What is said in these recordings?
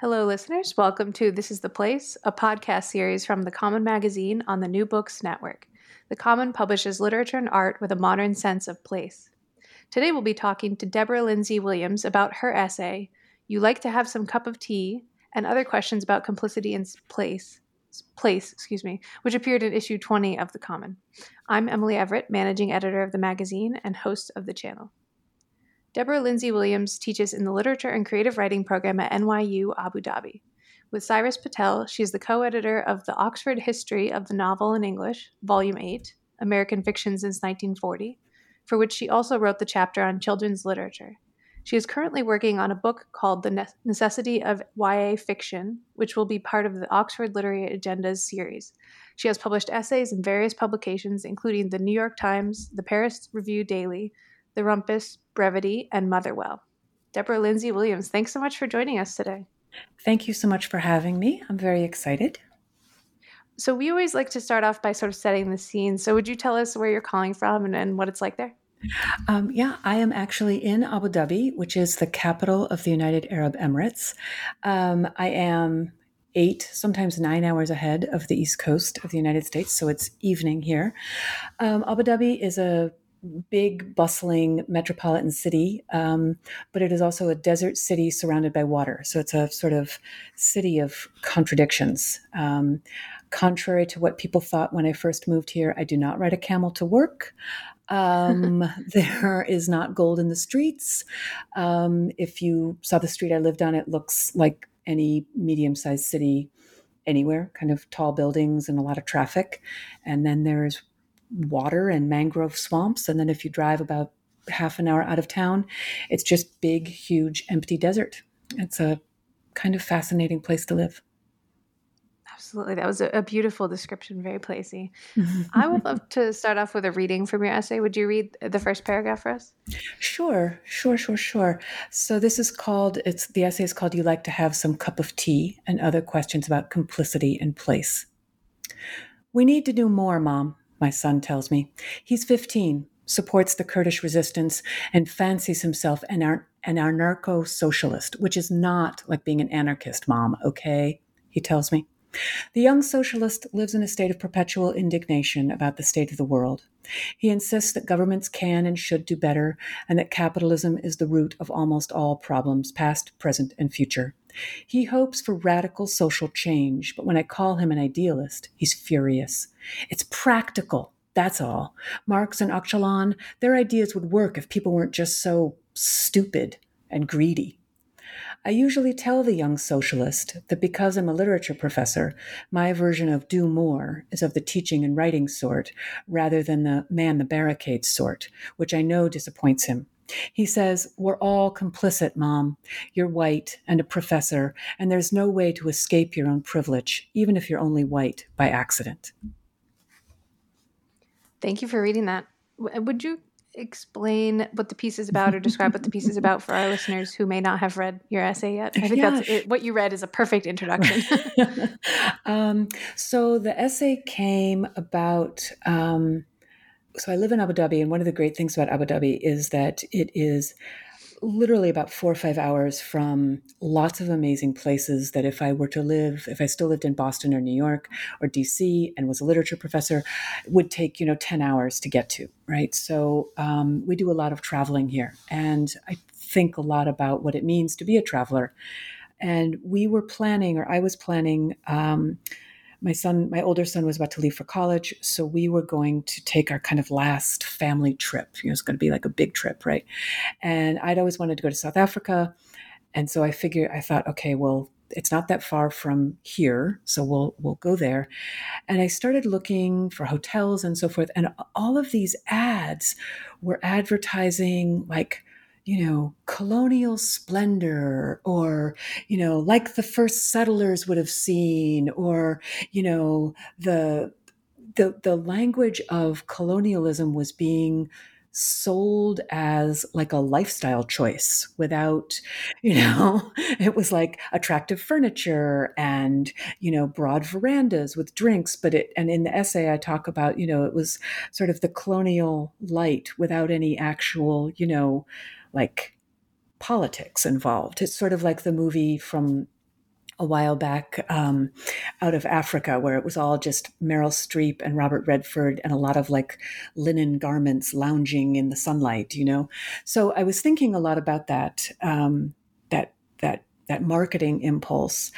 Hello, listeners. Welcome to This is the Place, a podcast series from The Common Magazine on the New Books Network. The Common publishes literature and art with a modern sense of place. Today we'll be talking to Deborah Lindsay Williams about her essay, You Like to Have Some Cup of Tea, and other questions about complicity in place. Place, excuse me, which appeared in issue 20 of The Common. I'm Emily Everett, managing editor of the magazine and host of the channel. Deborah Lindsay Williams teaches in the Literature and Creative Writing program at NYU Abu Dhabi. With Cyrus Patell, she is the co editor of the Oxford History of the Novel in English, Volume 8, American Fiction Since 1940, for which she also wrote the chapter on children's literature. She is currently working on a book called The Necessity of YA Fiction, which will be part of the Oxford Literary Agendas series. She has published essays in various publications, including the New York Times, the Paris Review Daily, the Rumpus, Brevity, and Motherwell. Deborah Lindsay Williams, thanks so much for joining us today. Thank you so much for having me. I'm very excited. So, we always like to start off by sort of setting the scene. So, would you tell us where you're calling from and, and what it's like there? Um, yeah, I am actually in Abu Dhabi, which is the capital of the United Arab Emirates. Um, I am eight, sometimes nine hours ahead of the east coast of the United States, so it's evening here. Um, Abu Dhabi is a big, bustling metropolitan city, um, but it is also a desert city surrounded by water. So it's a sort of city of contradictions. Um, contrary to what people thought when I first moved here, I do not ride a camel to work. Um, there is not gold in the streets. Um, if you saw the street I lived on, it looks like any medium sized city anywhere, kind of tall buildings and a lot of traffic. And then there's water and mangrove swamps. And then if you drive about half an hour out of town, it's just big, huge, empty desert. It's a kind of fascinating place to live. Absolutely. That was a, a beautiful description, very placey. I would love to start off with a reading from your essay. Would you read the first paragraph for us? Sure, sure, sure, sure. So this is called it's the essay is called You Like to Have Some Cup of Tea and Other Questions About Complicity and Place. We need to do more, Mom my son tells me. He's 15, supports the Kurdish resistance, and fancies himself an, an anarcho socialist, which is not like being an anarchist, mom, okay? He tells me. The young socialist lives in a state of perpetual indignation about the state of the world. He insists that governments can and should do better, and that capitalism is the root of almost all problems, past, present, and future. He hopes for radical social change, but when I call him an idealist, he's furious. It's practical, that's all. Marx and Öcalan, their ideas would work if people weren't just so stupid and greedy. I usually tell the young socialist that because I'm a literature professor, my version of do more is of the teaching and writing sort rather than the man the barricades sort, which I know disappoints him. He says, We're all complicit, Mom. You're white and a professor, and there's no way to escape your own privilege, even if you're only white by accident. Thank you for reading that. Would you explain what the piece is about or describe what the piece is about for our listeners who may not have read your essay yet? I think yeah. that's it, what you read is a perfect introduction. um, so the essay came about. Um, so I live in Abu Dhabi, and one of the great things about Abu Dhabi is that it is literally about four or five hours from lots of amazing places that if I were to live, if I still lived in Boston or New York or DC and was a literature professor, would take, you know, 10 hours to get to, right? So um, we do a lot of traveling here. And I think a lot about what it means to be a traveler. And we were planning, or I was planning, um, my son, my older son was about to leave for college. So we were going to take our kind of last family trip. You know, it's going to be like a big trip, right? And I'd always wanted to go to South Africa. And so I figured, I thought, okay, well, it's not that far from here, so we'll we'll go there. And I started looking for hotels and so forth, and all of these ads were advertising like you know, colonial splendor or, you know, like the first settlers would have seen or, you know, the, the, the language of colonialism was being sold as like a lifestyle choice without you know it was like attractive furniture and you know broad verandas with drinks but it and in the essay i talk about you know it was sort of the colonial light without any actual you know like politics involved it's sort of like the movie from a while back um, out of Africa, where it was all just Meryl Streep and Robert Redford and a lot of like linen garments lounging in the sunlight, you know. So I was thinking a lot about that, um, that that that marketing impulse,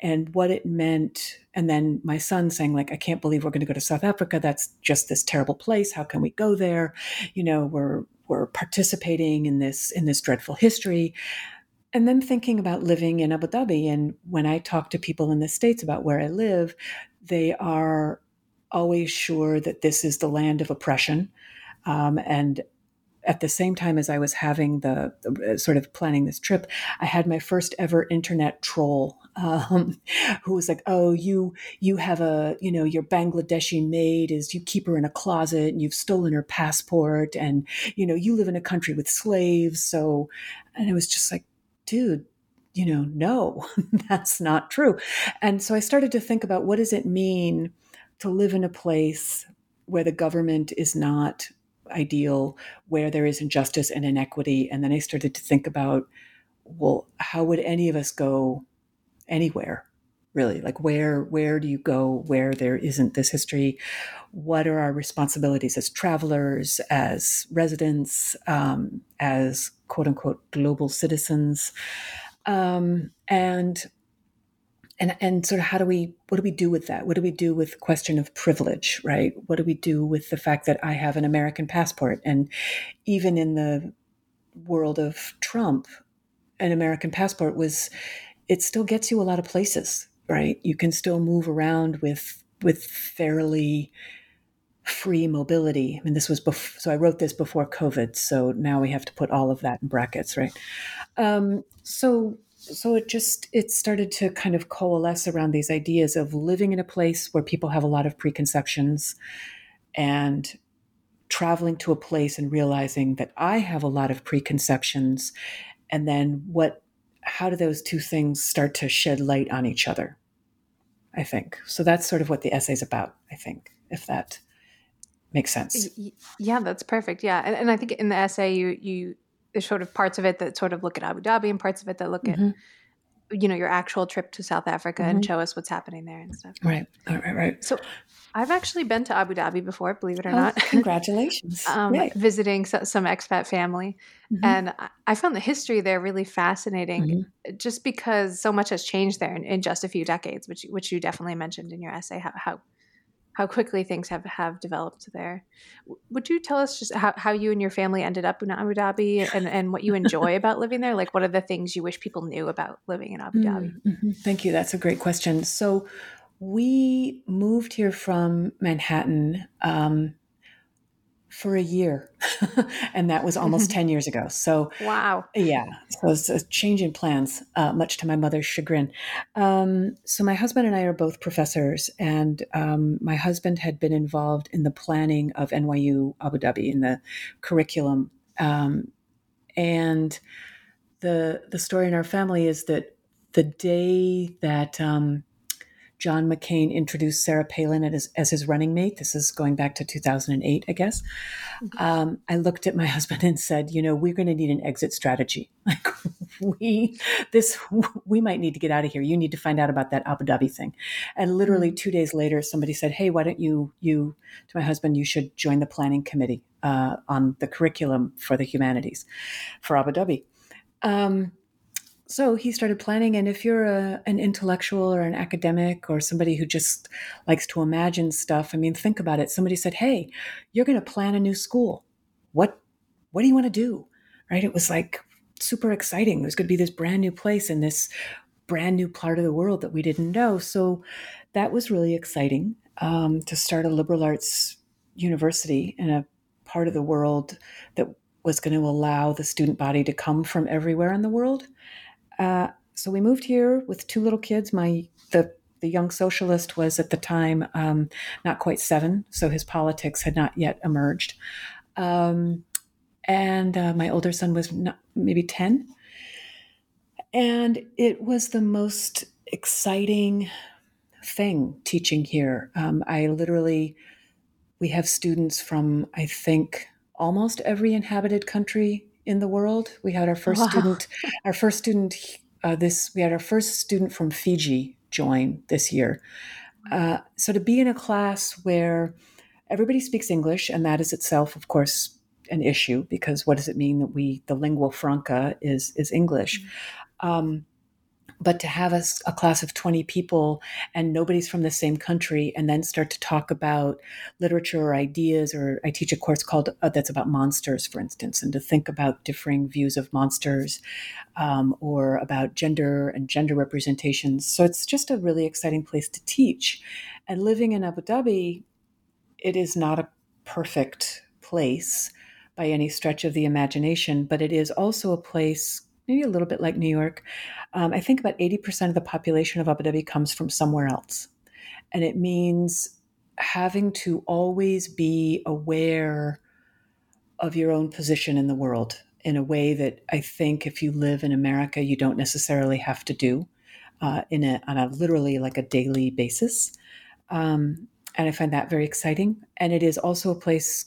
and what it meant. And then my son saying like, "I can't believe we're going to go to South Africa. That's just this terrible place. How can we go there? You know, we're we're participating in this in this dreadful history." And then thinking about living in Abu Dhabi. And when I talk to people in the States about where I live, they are always sure that this is the land of oppression. Um, and at the same time as I was having the, the, uh, sort of planning this trip, I had my first ever internet troll um, who was like, "Oh, you you have a you know your Bangladeshi maid is you keep her in a closet and you've stolen her passport and you know you live in a country with slaves." So, and it was just like, dude, you know, no, that's not true. And so I started to think about what does it mean to live in a place where the government is not ideal, where there is injustice and inequity. And then I started to think about, well, how would any of us go anywhere? Really, like where where do you go where there isn't this history? What are our responsibilities as travelers, as residents, um, as quote unquote global citizens, um, and and and sort of how do we what do we do with that? What do we do with the question of privilege, right? What do we do with the fact that I have an American passport, and even in the world of Trump, an American passport was it still gets you a lot of places, right? You can still move around with with fairly free mobility. I mean, this was before, so I wrote this before COVID. So now we have to put all of that in brackets, right? Um, so, so it just it started to kind of coalesce around these ideas of living in a place where people have a lot of preconceptions, and traveling to a place and realizing that I have a lot of preconceptions, and then what? How do those two things start to shed light on each other? I think so. That's sort of what the essay's about. I think if that makes sense. Yeah, that's perfect. Yeah, and, and I think in the essay you you there's sort of parts of it that sort of look at Abu Dhabi and parts of it that look mm-hmm. at you know your actual trip to South Africa mm-hmm. and show us what's happening there and stuff. Right, right, right, right. So I've actually been to Abu Dhabi before, believe it or oh, not. Congratulations! um, right. Visiting so, some expat family, mm-hmm. and I found the history there really fascinating, mm-hmm. just because so much has changed there in, in, just a few decades, which which you definitely mentioned in your essay. How, how how quickly things have, have developed there. Would you tell us just how, how you and your family ended up in Abu Dhabi and, and what you enjoy about living there? Like, what are the things you wish people knew about living in Abu Dhabi? Mm-hmm. Thank you. That's a great question. So, we moved here from Manhattan um, for a year. and that was almost 10 years ago. So, wow. Yeah. So it's a change in plans, uh, much to my mother's chagrin. Um, so, my husband and I are both professors, and um, my husband had been involved in the planning of NYU Abu Dhabi in the curriculum. Um, and the, the story in our family is that the day that um, John McCain introduced Sarah Palin as, as his running mate. This is going back to 2008, I guess. Mm-hmm. Um, I looked at my husband and said, "You know, we're going to need an exit strategy. Like we, this, we might need to get out of here. You need to find out about that Abu Dhabi thing." And literally mm-hmm. two days later, somebody said, "Hey, why don't you, you, to my husband, you should join the planning committee uh, on the curriculum for the humanities for Abu Dhabi." Um, so he started planning and if you're a, an intellectual or an academic or somebody who just likes to imagine stuff i mean think about it. Somebody said hey you're going to plan a new school. What what do you want to do? Right? It was like super exciting. There's going to be this brand new place in this brand new part of the world that we didn't know. So that was really exciting um, to start a liberal arts university in a part of the world that was going to allow the student body to come from everywhere in the world. Uh, so we moved here with two little kids. My the the young socialist was at the time um, not quite seven, so his politics had not yet emerged. Um, and uh, my older son was not, maybe 10. And it was the most exciting thing teaching here. Um, I literally, we have students from, I think, almost every inhabited country in the world. We had our first wow. student, our first student, uh, this, we had our first student from Fiji join this year. Uh, so to be in a class where everybody speaks English, and that is itself, of course, an issue because what does it mean that we the lingua franca is is English? Mm-hmm. Um, but to have a, a, class of 20 people and nobody's from the same country and then start to talk about literature or ideas or i teach a course called uh, that's about monsters for instance and to think about differing views of monsters um, or about gender and gender representations. So it's just a really exciting place to teach. And living in abu dhabi it is not a perfect place by any stretch of the imagination but it is also a place maybe a little bit like New York. Um, I think about 80% of the population of Abu Dhabi comes from somewhere else. And it means having to always be aware of your own position in the world in a way that I think if you live in America, you don't necessarily have to do uh, in a, on a literally like a daily basis. Um, and I find that very exciting. And it is also a place,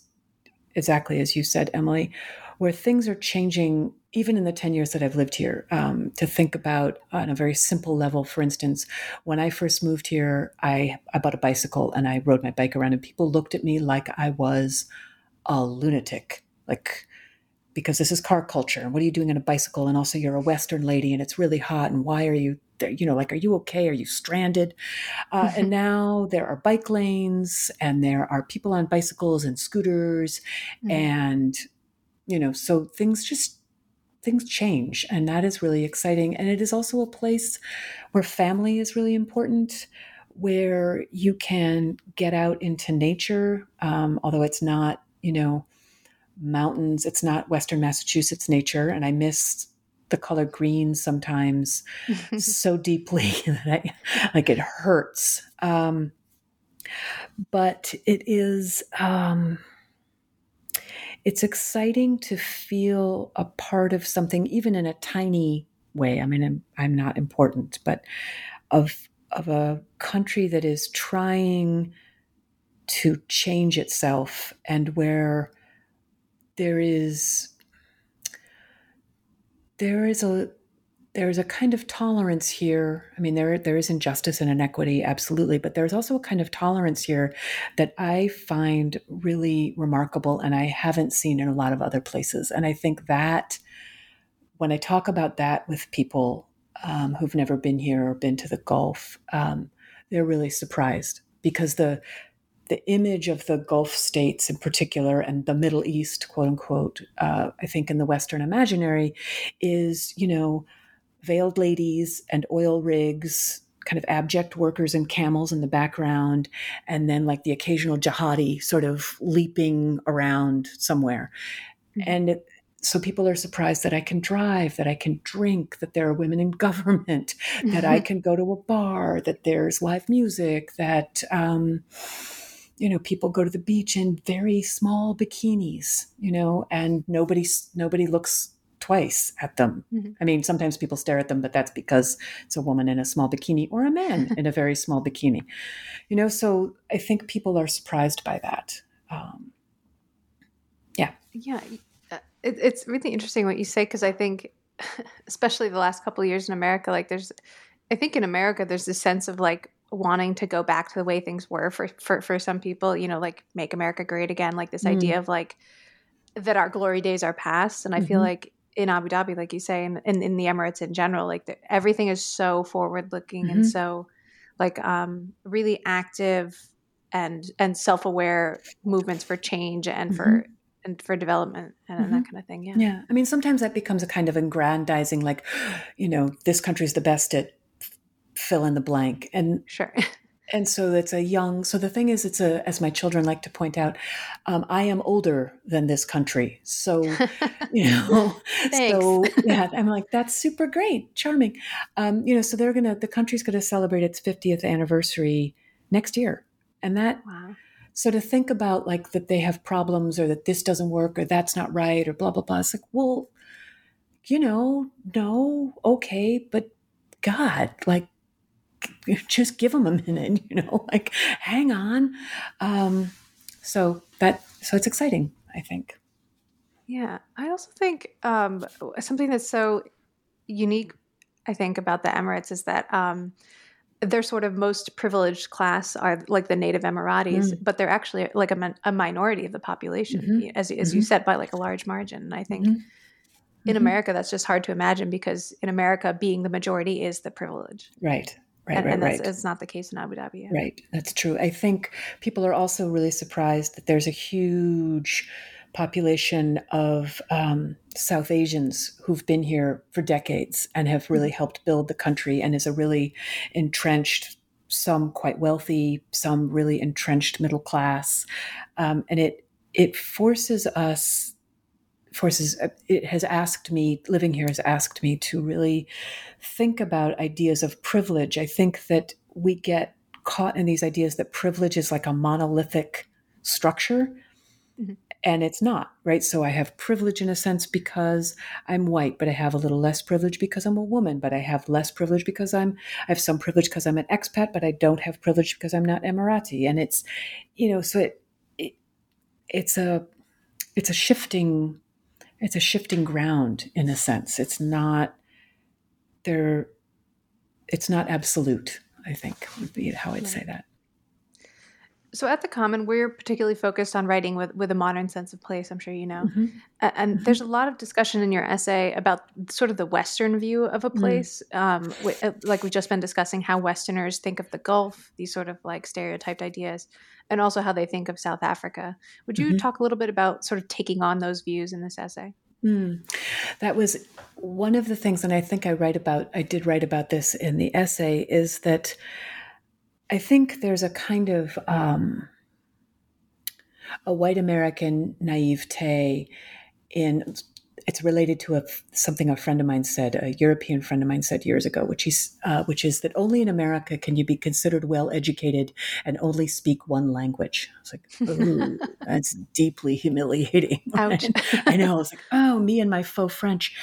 exactly as you said, Emily, where things are changing even in the 10 years that I've lived here, um, to think about on a very simple level. For instance, when I first moved here, I, I bought a bicycle and I rode my bike around, and people looked at me like I was a lunatic. Like, because this is car culture. And what are you doing on a bicycle? And also, you're a Western lady and it's really hot. And why are you there? You know, like, are you okay? Are you stranded? Uh, and now there are bike lanes and there are people on bicycles and scooters. Mm-hmm. And, you know, so things just things change and that is really exciting. And it is also a place where family is really important where you can get out into nature um, although it's not you know mountains it's not western massachusetts nature and i miss the color green sometimes so deeply that I, like it hurts. Um, but it is um, it's exciting to feel a part of something, even in a tiny way. I mean, I'm, I'm not important, but of of a country that is trying to change itself and where there is there is a there's a kind of tolerance here. I mean, there there is injustice and inequity, absolutely, but there's also a kind of tolerance here that I find really remarkable, and I haven't seen in a lot of other places. And I think that when I talk about that with people um, who've never been here or been to the Gulf, um, they're really surprised because the the image of the Gulf states in particular and the Middle East, quote unquote, uh, I think in the Western imaginary, is you know veiled ladies and oil rigs, kind of abject workers and camels in the background, and then like the occasional jihadi sort of leaping around somewhere. Mm-hmm. And it, so people are surprised that I can drive, that I can drink, that there are women in government, that I mm-hmm. can go to a bar, that there's live music, that um, you know people go to the beach in very small bikinis, you know, and nobody nobody looks twice at them. Mm-hmm. I mean, sometimes people stare at them, but that's because it's a woman in a small bikini or a man in a very small bikini. You know, so I think people are surprised by that. Um, yeah. Yeah. Uh, it, it's really interesting what you say because I think, especially the last couple of years in America, like there's, I think in America, there's this sense of like wanting to go back to the way things were for, for, for some people, you know, like make America great again, like this mm. idea of like, that our glory days are past and i mm-hmm. feel like in Abu Dhabi, like you say, and in, in, the Emirates in general, like the, everything is so forward looking mm-hmm. and so like um, really active and and self aware movements for change and mm-hmm. for and for development and, mm-hmm. that kind of thing. Yeah. Yeah. I mean, sometimes that becomes a kind of aggrandizing, like, you know, this country's the best at fill in the blank. And sure. and so it's a young so the thing is it's a as my children like to point out um, i am older than this country. So you know so yeah i'm like that's super great charming. Um, you know so they're gonna the country's gonna celebrate its 50th anniversary next year. And that wow. so to think about like that they have problems or that this doesn't work or that's not right or blah blah blah it's like well you know no okay but god like just give them a minute, you know, like hang on. Um, so that so it's exciting, I think. Yeah, I also think um, something that's so unique, I think, about the Emirates is that um, their sort of most privileged class are like the native Emiratis, mm. but they're actually like a, a minority of the population, mm-hmm. as, as mm-hmm. you said, by like a large margin. And I think mm-hmm. in mm-hmm. America, that's just hard to imagine because in America, being the majority is the privilege. Right. Right, and, right, and right. It's not the case in Abu Dhabi. Right, that's true. I think people are also really surprised that there's a huge population of um, South Asians who've been here for decades and have really mm-hmm. helped build the country and is a really entrenched, some quite wealthy, some really entrenched middle class, um, and it it forces us forces uh, it has asked me living here has asked me to really think about ideas of privilege. I think that we get caught in these ideas that privilege is like a monolithic structure mm-hmm. and it's not right? So i have privilege in a sense because i'm white but i have a little less privilege because i'm a woman but i have less privilege because i'm i have some privilege because i'm an expat but i don't have privilege because i'm not emirati. And it's you know so it, it it's a it's a shifting it's a shifting ground in a sense. It's not there. It's not absolute. I think would be how I'd right. say that. So at the Common, we're particularly focused on writing with, with a modern sense of place. I'm sure you know, mm-hmm. and mm-hmm. there's a lot of discussion in your essay about sort of the Western view of a mm. place. Mm. Um, we, uh, like we've just been discussing how Westerners think of the Gulf, these sort of like stereotyped ideas, and also how they think of South Africa. Would you mm-hmm. talk a little bit about sort of taking on those views in this essay? Mm. That was one of the things, and I think I write about. I did write about this in the essay. Is that I think there's a kind of um, a white American naivete in it's related to a, something a friend of mine said, a European friend of mine said years ago, which is uh, which is that only in America can you be considered well educated and only speak one language. It's like, ooh, that's deeply humiliating. Ouch. I know. It's like, oh, me and my faux French.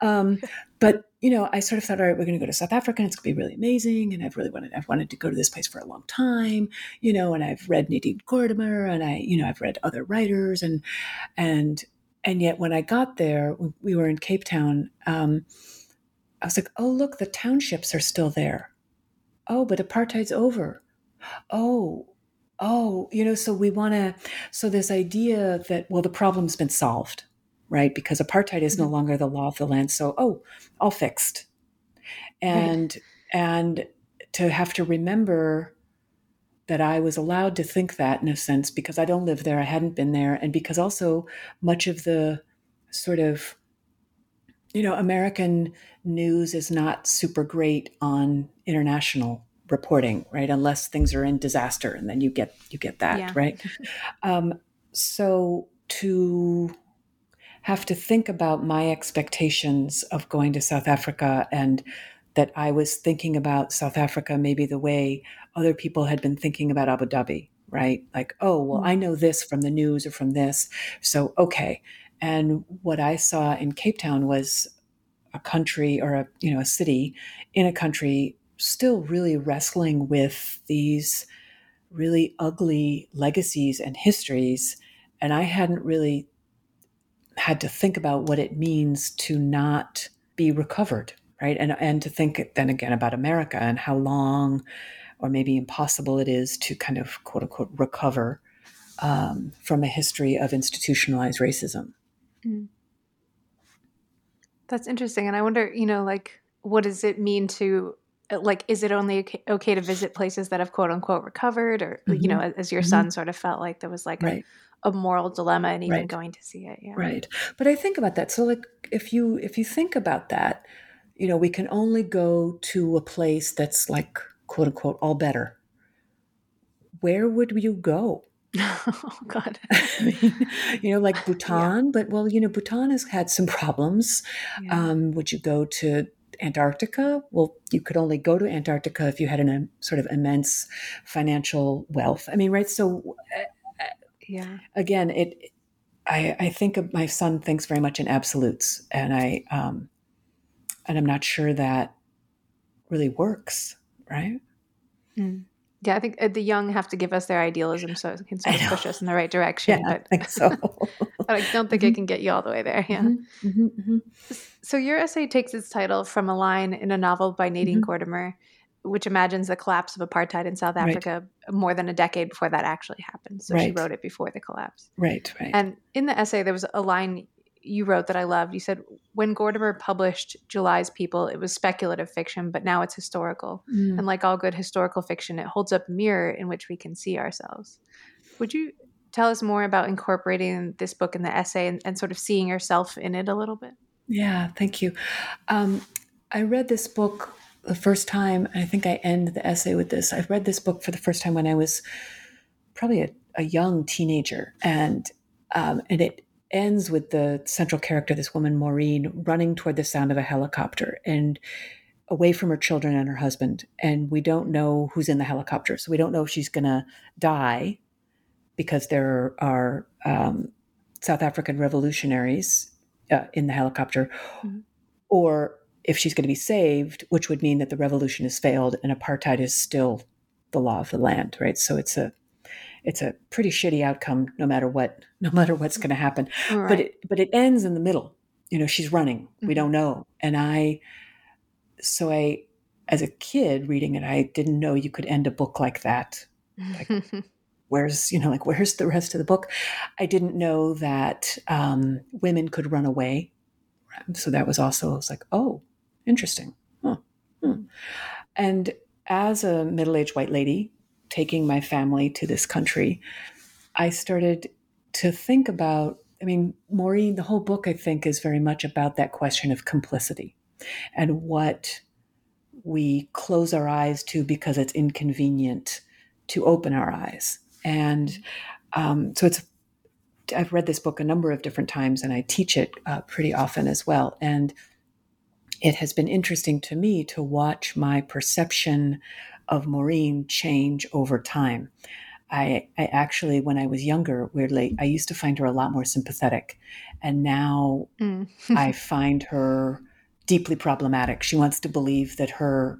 Um, but you know, I sort of thought, all right, we're going to go to South Africa, and it's going to be really amazing. And I've really wanted, I've wanted to go to this place for a long time, you know. And I've read Nadine Gordimer, and I, you know, I've read other writers, and and and yet, when I got there, we were in Cape Town. Um, I was like, oh, look, the townships are still there. Oh, but apartheid's over. Oh, oh, you know, so we want to, so this idea that, well, the problem's been solved, right? Because apartheid is no mm-hmm. longer the law of the land. So, oh, all fixed. And, right. and to have to remember that I was allowed to think that in a sense because I don't live there, I hadn't been there, and because also much of the sort of you know American news is not super great on international reporting, right? Unless things are in disaster, and then you get you get that, yeah. right? um, so to have to think about my expectations of going to South Africa and that I was thinking about South Africa maybe the way other people had been thinking about Abu Dhabi, right? Like, oh, well, I mm-hmm. know this from the news or from this. So, okay. And what I saw in Cape Town was a country or a, you know, a city in a country still really wrestling with these really ugly legacies and histories. And I hadn't really had to think about what it means to not be recovered right? And and to think then again about America and how long or maybe impossible it is to kind of quote unquote recover um, from a history of institutionalized racism. Mm. That's interesting, and I wonder, you know, like what does it mean to like is it only okay to visit places that have quote unquote recovered or mm-hmm. you know as your mm-hmm. son sort of felt like there was like right. a, a, moral dilemma in even right. going to see it yeah right but i think about that so like if you if you think about that you know, we can only go to a place that's like, quote unquote, all better, where would you go? oh God. I mean, you know, like Bhutan, yeah. but well, you know, Bhutan has had some problems. Yeah. Um, would you go to Antarctica? Well, you could only go to Antarctica if you had an, a sort of immense financial wealth. I mean, right? So, uh, yeah. Again, it. I, I think of my son thinks very much in absolutes, and I um, and I'm not sure that really works, right? Mm. Yeah, I think uh, the young have to give us their idealism so it can sort of push us in the right direction. Yeah, but, I think so. but I don't think mm-hmm. it can get you all the way there. Yeah. Mm-hmm, mm-hmm, mm-hmm, so your essay takes its title from a line in a novel by Nadine mm-hmm. Gordimer, which imagines the collapse of apartheid in South Africa right. more than a decade before that actually happened. So right. she wrote it before the collapse. Right, right. And in the essay, there was a line you wrote that I loved. You said, when Gordimer published July's People, it was speculative fiction, but now it's historical. Mm. And like all good historical fiction, it holds up a mirror in which we can see ourselves. Would you tell us more about incorporating this book in the essay and, and sort of seeing yourself in it a little bit? Yeah, thank you. Um, I read this book the first time, I think I end the essay with this. I read this book for the first time when I was probably a, a young teenager, and um, and it ends with the central character, this woman, Maureen, running toward the sound of a helicopter and away from her children and her husband. And we don't know who's in the helicopter. So we don't know if she's going to die because there are um, South African revolutionaries uh, in the helicopter, mm-hmm. or if she's going to be saved, which would mean that the revolution has failed and apartheid is still the law of the land, right? So it's a it's a pretty shitty outcome no matter what no matter what's going to happen right. but it but it ends in the middle you know she's running mm-hmm. we don't know and i so i as a kid reading it i didn't know you could end a book like that like, where's you know like where's the rest of the book i didn't know that um, women could run away so that was also I was like oh interesting huh. hmm. and as a middle-aged white lady taking my family to this country, I started to think about. I mean, Maureen, the whole book, I think, is very much about that question of complicity and what we close our eyes to because it's inconvenient to open our eyes. And um, so it's, I've read this book a number of different times and I teach it uh, pretty often as well. And it has been interesting to me to watch my perception of Maureen change over time. I, I actually, when I was younger, weirdly, I used to find her a lot more sympathetic. And now mm. I find her deeply problematic. She wants to believe that her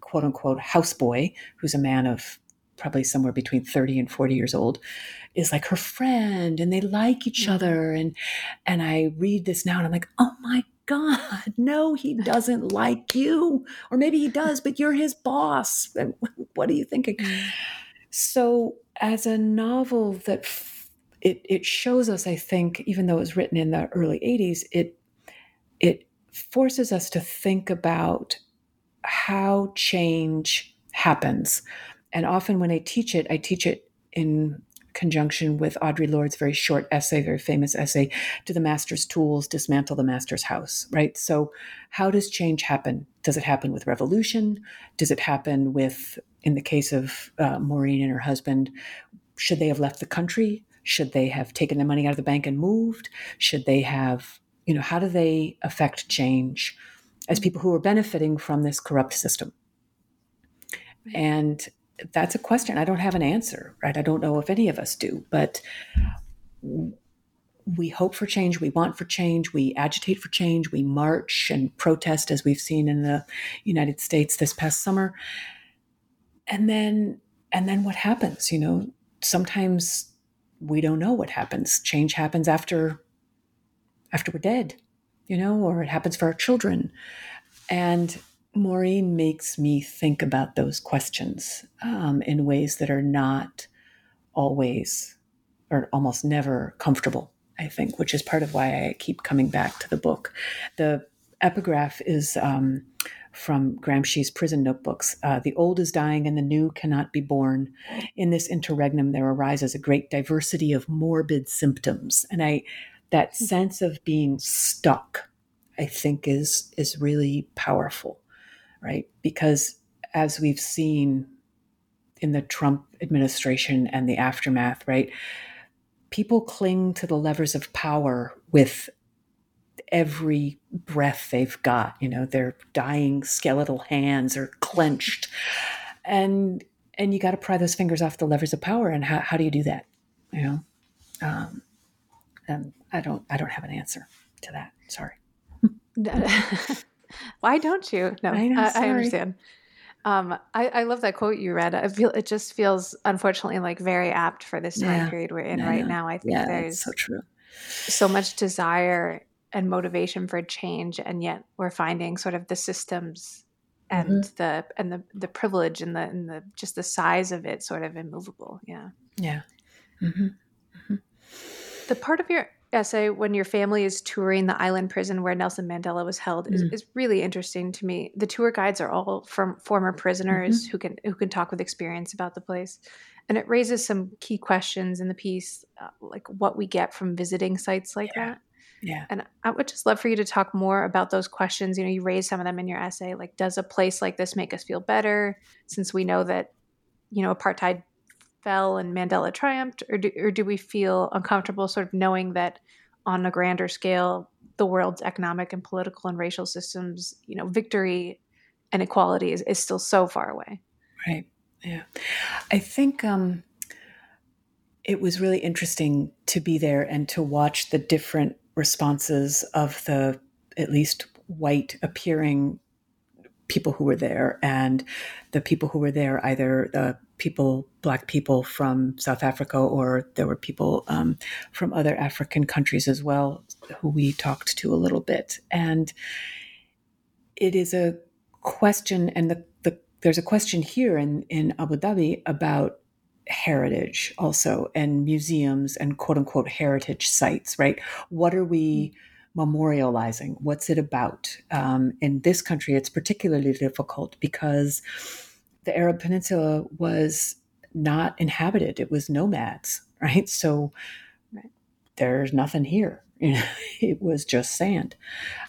quote unquote houseboy, who's a man of probably somewhere between 30 and 40 years old, is like her friend and they like each mm. other. And and I read this now and I'm like, oh my God, no, he doesn't like you. Or maybe he does, but you're his boss. And what are you thinking? Mm. So, as a novel that f- it, it shows us, I think, even though it was written in the early 80s, it it forces us to think about how change happens. And often when I teach it, I teach it in conjunction with Audre Lorde's very short essay, very famous essay, Do the Master's Tools Dismantle the Master's House, right? So, how does change happen? Does it happen with revolution? Does it happen with, in the case of uh, Maureen and her husband, should they have left the country? Should they have taken their money out of the bank and moved? Should they have, you know, how do they affect change as people who are benefiting from this corrupt system? And that's a question. I don't have an answer, right? I don't know if any of us do, but we hope for change. We want for change. We agitate for change. We march and protest, as we've seen in the United States this past summer. And then, and then what happens? You know, sometimes we don't know what happens. Change happens after, after we're dead, you know, or it happens for our children. And Maureen makes me think about those questions um, in ways that are not always or almost never comfortable, I think, which is part of why I keep coming back to the book. The epigraph is um, from Gramsci's prison notebooks uh, The old is dying and the new cannot be born. In this interregnum, there arises a great diversity of morbid symptoms. And I, that hmm. sense of being stuck, I think, is, is really powerful right? Because as we've seen, in the Trump administration and the aftermath, right? People cling to the levers of power with every breath they've got. You know, their dying skeletal hands are clenched. And and you got to pry those fingers off the levers of power. And how, how do you do that? You know, um, and I don't I don't have an answer to that. Sorry. Why don't you? No, I, know, I, I understand. Um, I, I, love that quote you read. I feel it just feels unfortunately like very apt for this time yeah. period we're in right now. I think yeah, there's so true. So much desire and motivation for change, and yet we're finding sort of the systems and mm-hmm. the and the the privilege and the and the just the size of it sort of immovable. Yeah. Yeah. Mm-hmm. Mm-hmm. The part of your essay when your family is touring the island prison where Nelson Mandela was held is, mm. is really interesting to me. The tour guides are all from former prisoners mm-hmm. who can who can talk with experience about the place, and it raises some key questions in the piece, uh, like what we get from visiting sites like yeah. that. Yeah. And I would just love for you to talk more about those questions. You know, you raised some of them in your essay. Like, does a place like this make us feel better since we know that, you know, apartheid fell and Mandela triumphed? Or do, or do we feel uncomfortable sort of knowing that on a grander scale, the world's economic and political and racial systems, you know, victory and equality is, is still so far away? Right. Yeah. I think, um, it was really interesting to be there and to watch the different responses of the at least white appearing people who were there and the people who were there either the people black people from south africa or there were people um, from other african countries as well who we talked to a little bit and it is a question and the, the there's a question here in, in abu dhabi about heritage also and museums and quote unquote heritage sites, right? What are we memorializing? What's it about? Um, in this country, it's particularly difficult because the Arab Peninsula was not inhabited, it was nomads, right? So right. there's nothing here. it was just sand.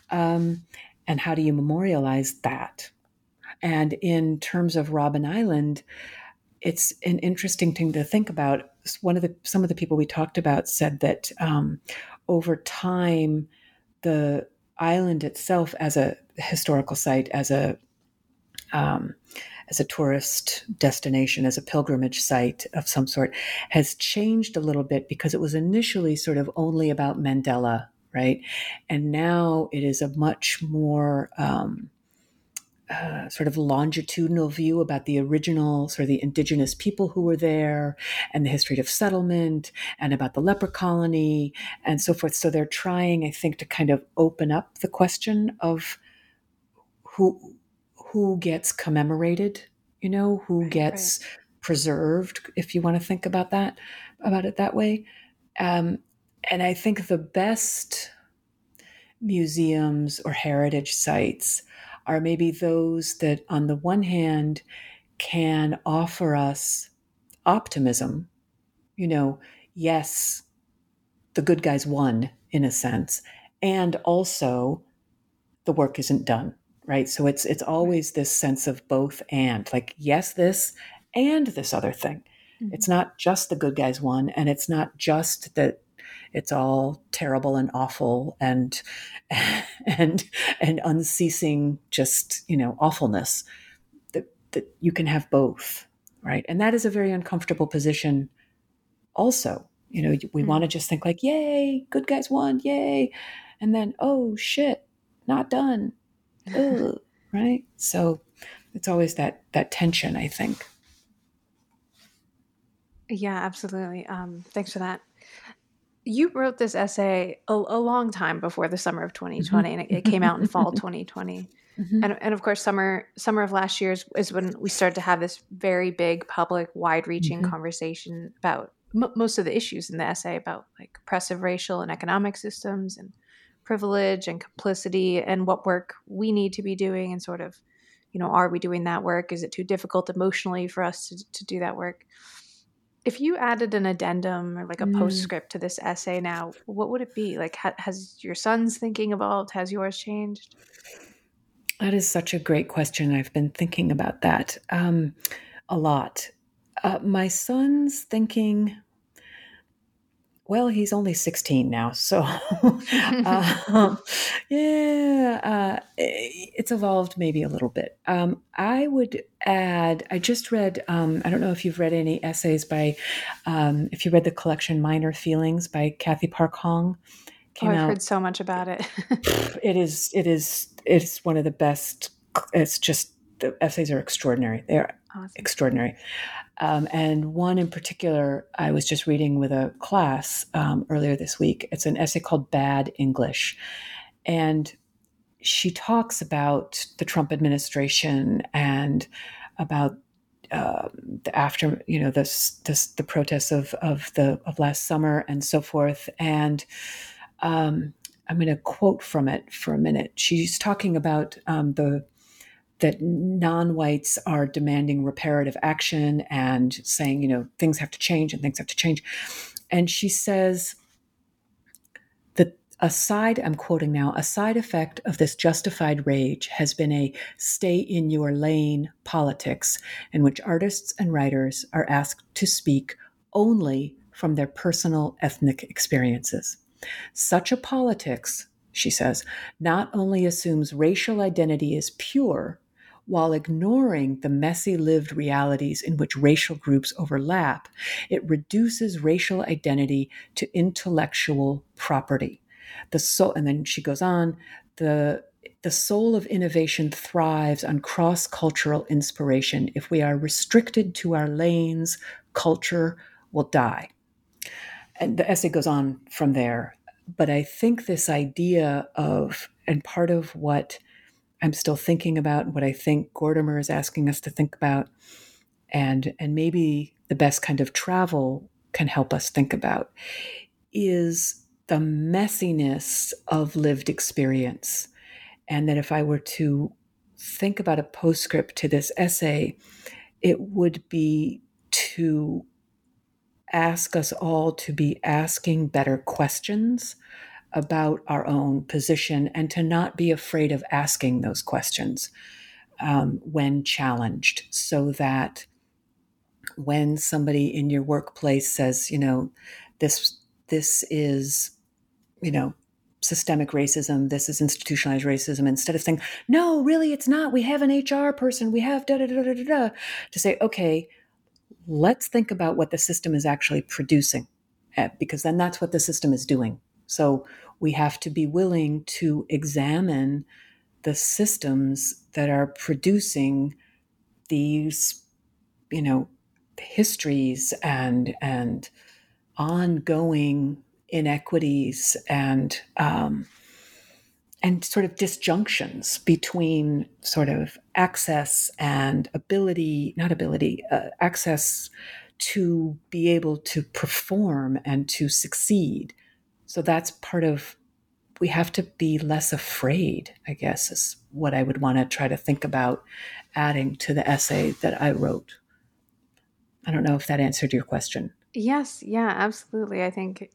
Um, and how do you memorialize that? And in terms of Robben Island, it's an interesting thing to think about. One of the some of the people we talked about said that um, over time, the island itself, as a historical site, as a um, as a tourist destination, as a pilgrimage site of some sort, has changed a little bit because it was initially sort of only about Mandela, right? And now it is a much more um, uh, sort of longitudinal view about the original, sort of the indigenous people who were there and the history of settlement and about the leper colony and so forth. So they're trying, I think, to kind of open up the question of who who gets commemorated, you know, who right, gets right. preserved, if you want to think about that, about it that way. Um, and I think the best museums or heritage sites are maybe those that, on the one hand, can offer us optimism. You know, yes, the good guys won in a sense, and also the work isn't done, right? So it's it's always this sense of both and, like yes, this and this other thing. Mm-hmm. It's not just the good guys won, and it's not just that it's all terrible and awful and and and unceasing just you know awfulness. That that you can have both right? And that is a very uncomfortable position also. You know we mm-hmm. want to just think like yay good guys won yay. And then oh shit not done. Ugh, right? So it's always that that tension i think. Yeah absolutely. Um, thanks for that you wrote this essay a, a, long time before the summer of 2020 mm-hmm. and it, it, came out in fall 2020 mm-hmm. and, and of course summer summer of last year is, is, when we started to have this very big public wide-reaching mm-hmm. conversation about m- most of the issues in the essay about like oppressive racial and economic systems and privilege and complicity and what work we need to be doing and sort of you know are we doing that work is it too difficult emotionally for us to, to do that work if you added an addendum or like a mm. postscript to this essay now, what would it be? Like, ha- has your son's thinking evolved? Has yours changed? That is such a great question. I've been thinking about that um, a lot. Uh, my son's thinking, well, he's only 16 now. So, uh, yeah, uh, it's evolved maybe a little bit. Um, I would add, I just read, um, I don't know if you've read any essays by, um, if you read the collection Minor Feelings by Cathy Park Hong. oh, I've out. heard so much about it. it is, it is, it's one of the best. It's just, the essays are extraordinary. They're awesome. extraordinary. Um, and one in particular, I was just reading with a class um, earlier this week. It's an essay called Bad English. And she talks about the Trump administration and about uh, the after, you know, this, this, the protests of, of the of last summer and so forth. And um, I'm going to quote from it for a minute. She's talking about um, the that non-whites are demanding reparative action and saying, you know, things have to change and things have to change. And she says that a side, I'm quoting now, a side effect of this justified rage has been a stay in your lane politics in which artists and writers are asked to speak only from their personal ethnic experiences. Such a politics, she says, not only assumes racial identity is pure, while ignoring the messy lived realities in which racial groups overlap, it reduces racial identity to intellectual property. The soul, and then she goes on, the the soul of innovation thrives on cross cultural inspiration. If we are restricted to our lanes, culture will die. And the essay goes on from there. But I think this idea of, and part of what I'm still thinking about, what I think Gordimer is asking us to think about, and and maybe the best kind of travel can help us think about is the messiness of lived experience. And that if I were to think about a postscript to this essay, it would be to ask us all to be asking better questions about our own position and to not be afraid of asking those questions um, when challenged so that when somebody in your workplace says you know this this is you know systemic racism this is institutionalized racism instead of saying no really it's not. We have an hr person. We have da da da da da da to say okay let's think about what the system is actually producing eh, because then that's what the system is doing so we have to be willing to examine the systems that are producing these, you know, histories and and ongoing inequities and um, and sort of disjunctions between sort of access and ability, not ability, uh, access to be able to perform and to succeed so that's part of we have to be less afraid, I guess, is what I would want to try to think about adding to the essay that I wrote. I don't know if that answered your question. Yes, yeah, absolutely. I think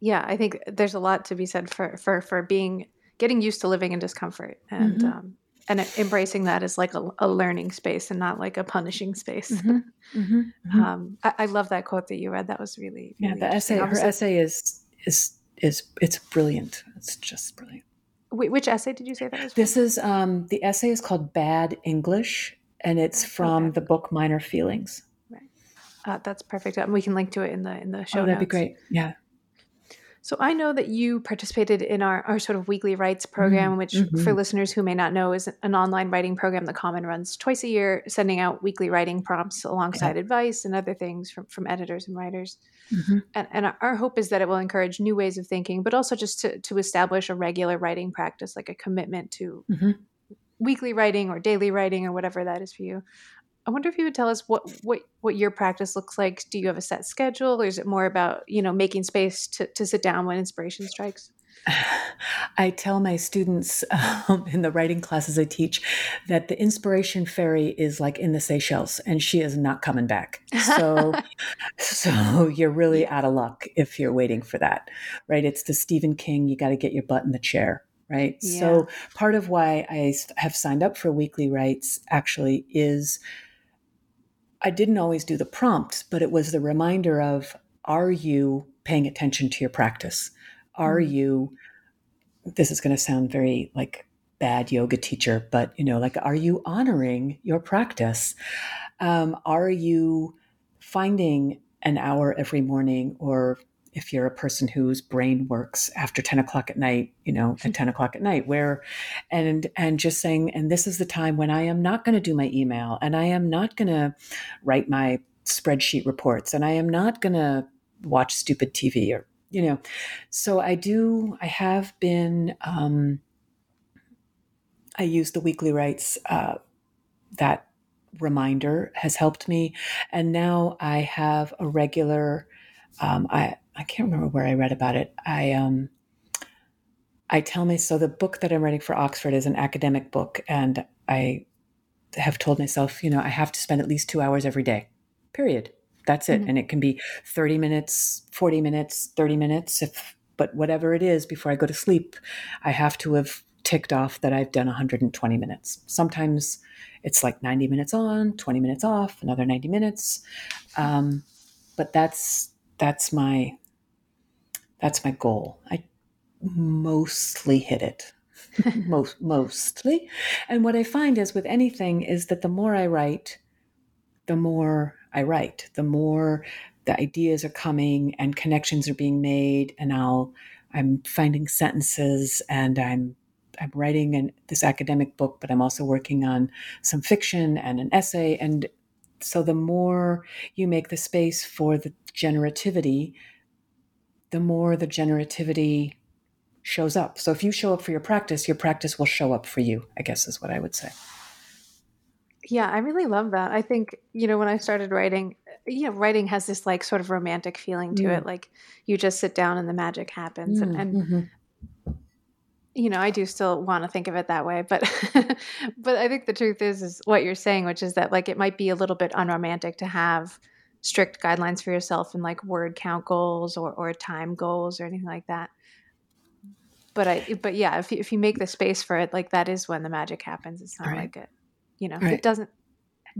yeah, I think there's a lot to be said for for for being getting used to living in discomfort and mm-hmm. um, and embracing that as like a, a, learning space and not like a punishing space. Mm-hmm. Mm-hmm. mm-hmm. Um, I, I, love that quote that you read. That was really, really yeah. The essay, her essay is is is it's brilliant. It's just brilliant. Wait, which essay did you say that was? This is um, the essay is called Bad English, and it's from okay. the book Minor Feelings. Right, uh, that's perfect. Um, we can link to it in the in the show. Oh, that'd notes. be great. Yeah. So I know that you participated in our, our sort of weekly writes program, mm-hmm. which mm-hmm. for listeners who may not know is an online writing program the Common runs twice a year, sending out weekly writing prompts alongside yeah. advice and other things from, from editors and writers. Mm-hmm. And, and our hope is that it will encourage new ways of thinking, but also just to, to establish a regular writing practice, like a commitment to mm-hmm. weekly writing or daily writing or whatever that is for you. I wonder if you would tell us what what what your practice looks like. Do you have a set schedule, or is it more about you know making space to to sit down when inspiration strikes? I tell my students um, in the writing classes I teach that the inspiration fairy is like in the Seychelles, and she is not coming back. So, so you're really out of luck if you're waiting for that, right? It's the Stephen King. You got to get your butt in the chair right? Yeah. So part of why I have signed up for weekly writes actually is I didn't always do the prompts, but it was the reminder of are you paying attention to your practice? Are mm-hmm. you, this is going to sound very like bad yoga teacher, but you know, like, are you honoring your practice? Um, are you finding an hour every morning or if you're a person whose brain works after 10 o'clock at night you know at 10 o'clock at night where and and just saying and this is the time when i am not going to do my email and i am not going to write my spreadsheet reports and i am not going to watch stupid tv or you know so i do i have been um i use the weekly writes uh that reminder has helped me and now i have a regular um, I I can't remember where I read about it. I um I tell me so the book that I'm writing for Oxford is an academic book and I have told myself, you know, I have to spend at least 2 hours every day. Period. That's it. Mm-hmm. And it can be 30 minutes, 40 minutes, 30 minutes if but whatever it is before I go to sleep, I have to have ticked off that I've done 120 minutes. Sometimes it's like 90 minutes on, 20 minutes off, another 90 minutes. Um, but that's that's my that's my goal. I mostly hit it. Most mostly. And what I find is with anything is that the more I write, the more I write, the more the ideas are coming and connections are being made and I'll I'm finding sentences and I'm I'm writing an, this academic book, but I'm also working on some fiction and an essay. And so the more you make the space for the generativity, the more the generativity shows up. So if you show up for your practice, your practice will show up for you, I guess is what I would say. Yeah, I really love that. I think, you know, when I started writing, you know, writing has this like sort of romantic feeling to mm. it. Like you just sit down and the magic happens. Mm. And, and mm-hmm. you know, I do still want to think of it that way, but but I think the truth is is what you're saying, which is that like it might be a little bit unromantic to have strict guidelines for yourself and like word count goals or, or time goals or anything like that but i but yeah if you, if you make the space for it like that is when the magic happens it's not right. like it you know right. it doesn't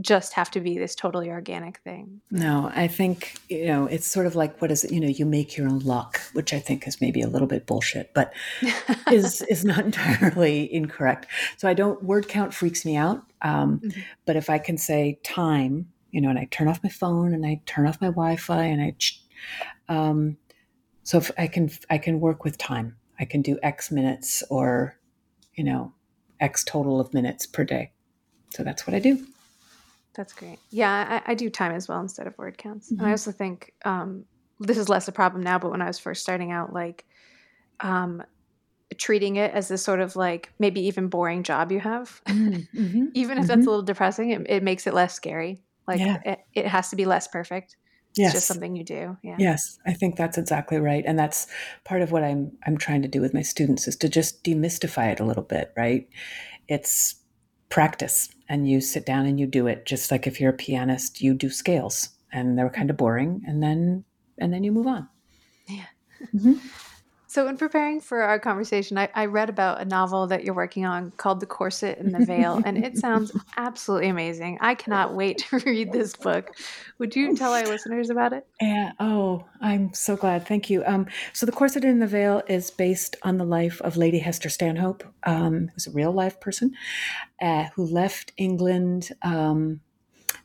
just have to be this totally organic thing no i think you know it's sort of like what is it you know you make your own luck which i think is maybe a little bit bullshit but is is not entirely incorrect so i don't word count freaks me out um, mm-hmm. but if i can say time you know, and I turn off my phone and I turn off my Wi-Fi and I, um, so if I can, I can work with time. I can do X minutes or, you know, X total of minutes per day. So that's what I do. That's great. Yeah, I, I do time as well instead of word counts. Mm-hmm. And I mm-hmm. also think um, this is less a problem now, but when I was first starting out, like um, treating it as this sort of like maybe even boring job you have, mm-hmm. even if mm-hmm. that's a little depressing, it, it makes it less scary. Like yeah. it, it has to be less perfect. Yes. It's just something you do. Yeah. Yes, I think that's exactly right. And that's part of what I'm I'm trying to do with my students is to just demystify it a little bit, right? It's practice and you sit down and you do it just like if you're a pianist, you do scales and they're kind of boring and then and then you move on. Yeah. Mm-hmm. So, in preparing for our conversation, I, I, read about a novel that you're working on called The Corset and the Veil, and it sounds absolutely amazing. I cannot wait to read this book. Would you tell our listeners about it? Yeah. Oh, I'm so glad. Thank you. Um, so, The Corset and the Veil is based on the life of Lady Hester Stanhope, um, who's a real life person uh, who left England. Um,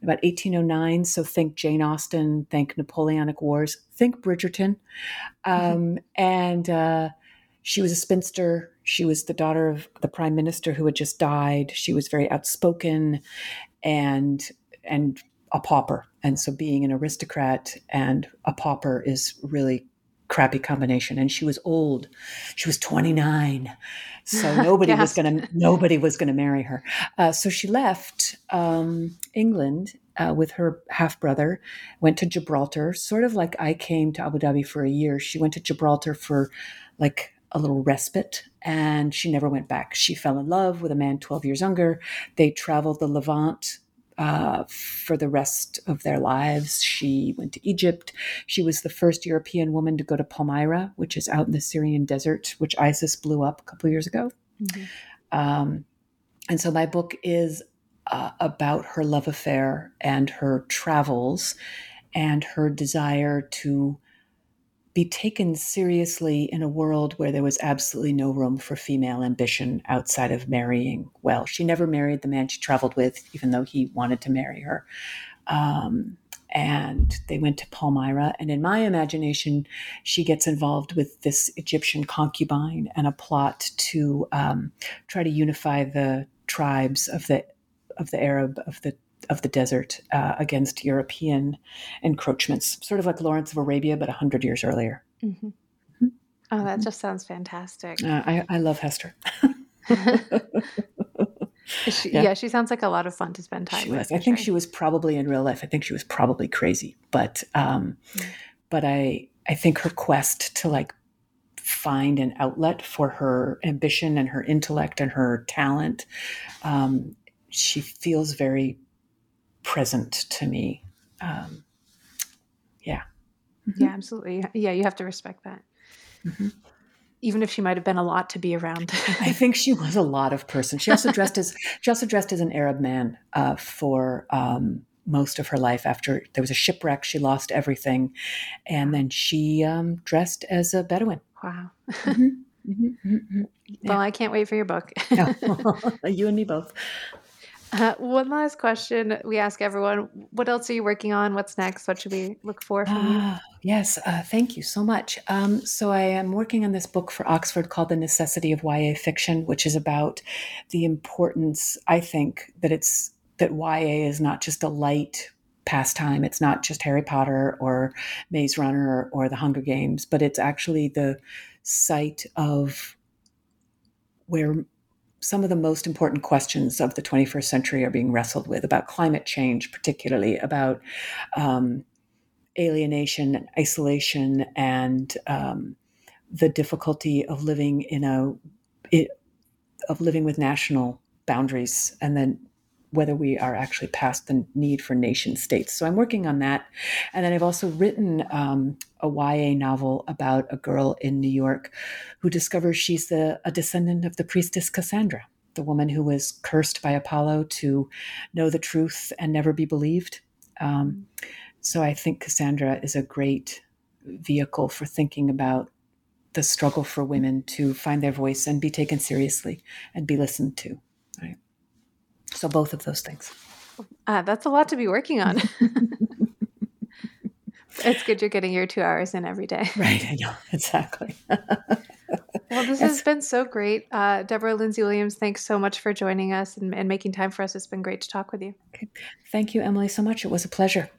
about 1809. So think Jane Austen, think Napoleonic Wars, think Bridgerton. Mm-hmm. Um, mm-hmm. And uh, she was a spinster. She was the daughter of the prime minister who had just died. She was very outspoken and and a pauper. And so being an aristocrat and a pauper is really crappy combination and she was old. She was 29 so nobody yes. was going to nobody was going to marry her. Uh, so she left um, england uh, with her half brother went to gibraltar sort of like i came to abu dhabi for a year. She went to gibraltar for like a little respite and she never went back. She fell in love with a man 12 years younger. They traveled the levant uh, for the rest of their lives. She went to Egypt. She was the first European woman to go to Palmyra, which is out in the Syrian desert, which ISIS blew up a couple years ago. Mm-hmm. Um, and so my book is uh, about her love affair and her travels and her desire to be taken seriously in a world where there was absolutely no room for female ambition outside of marrying well. She never married the man she traveled with, even though he wanted to marry her. Um, and they went to Palmyra. And in my imagination, she gets involved with this Egyptian concubine and a plot to um, try to unify the tribes of the of the Arab of the of the desert uh, against European encroachments, sort of like Lawrence of Arabia, but hundred years earlier. Mm-hmm. Mm-hmm. Oh, that mm-hmm. just sounds fantastic. Uh, I, I love Hester. she, yeah. yeah. she sounds like a lot of fun to spend time she with. Was. I think she was probably in real life. I think she was probably crazy, but um, mm. but I I think her quest to like find an outlet for her ambition and her intellect and her talent um, she feels very present to me. Um, yeah. Mm-hmm. Yeah, absolutely. Yeah, you have to respect that. Mm-hmm. Even if she might have been a lot to be around. I think she was a lot of person. She also dressed as she also dressed as an Arab man uh, for um, most of her life. After there was a shipwreck, she lost everything, and then she um, dressed as a Bedouin. Wow. Mm-hmm. Mm-hmm. mm-hmm. Well, I can't wait for your book. you and me both. Uh, one last question we ask everyone What else are you working on? What's next? What should we look for from uh, you? Ah, yes, uh, thank you so much. Um, so, I am working on this book for Oxford called The Necessity of YA Fiction, which is about the importance, I think, that it's that YA is not just a light pastime. It's not just Harry Potter or Maze Runner or, or The Hunger Games, but it's actually the site of where some of the most important questions of the 21st century are being wrestled with about climate change, particularly about um, alienation and isolation and um, the difficulty of living in a it, of living with national boundaries and then whether we are actually past the need for nation states. So I'm working on that. And then I've also written um, a YA novel about a girl in New York who discovers she's the, a descendant of the priestess Cassandra, the woman who was cursed by Apollo to know the truth and never be believed. Um, so I think Cassandra is a great vehicle for thinking about the struggle for women to find their voice and be taken seriously and be listened to. So both of those things. Uh, that's a lot to be working on. it's good you're getting your two hours in every day. Right. I know. Exactly. well, this has been so great. Uh, Deborah Lindsay Williams, thanks so much for joining us and, and making time for us. It's been great to talk with you. Okay. Thank you, Emily, so much. It was a pleasure.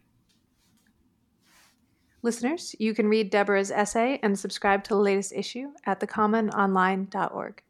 Listeners, you can read Deborah's essay and subscribe to the latest issue at thecommononline.org.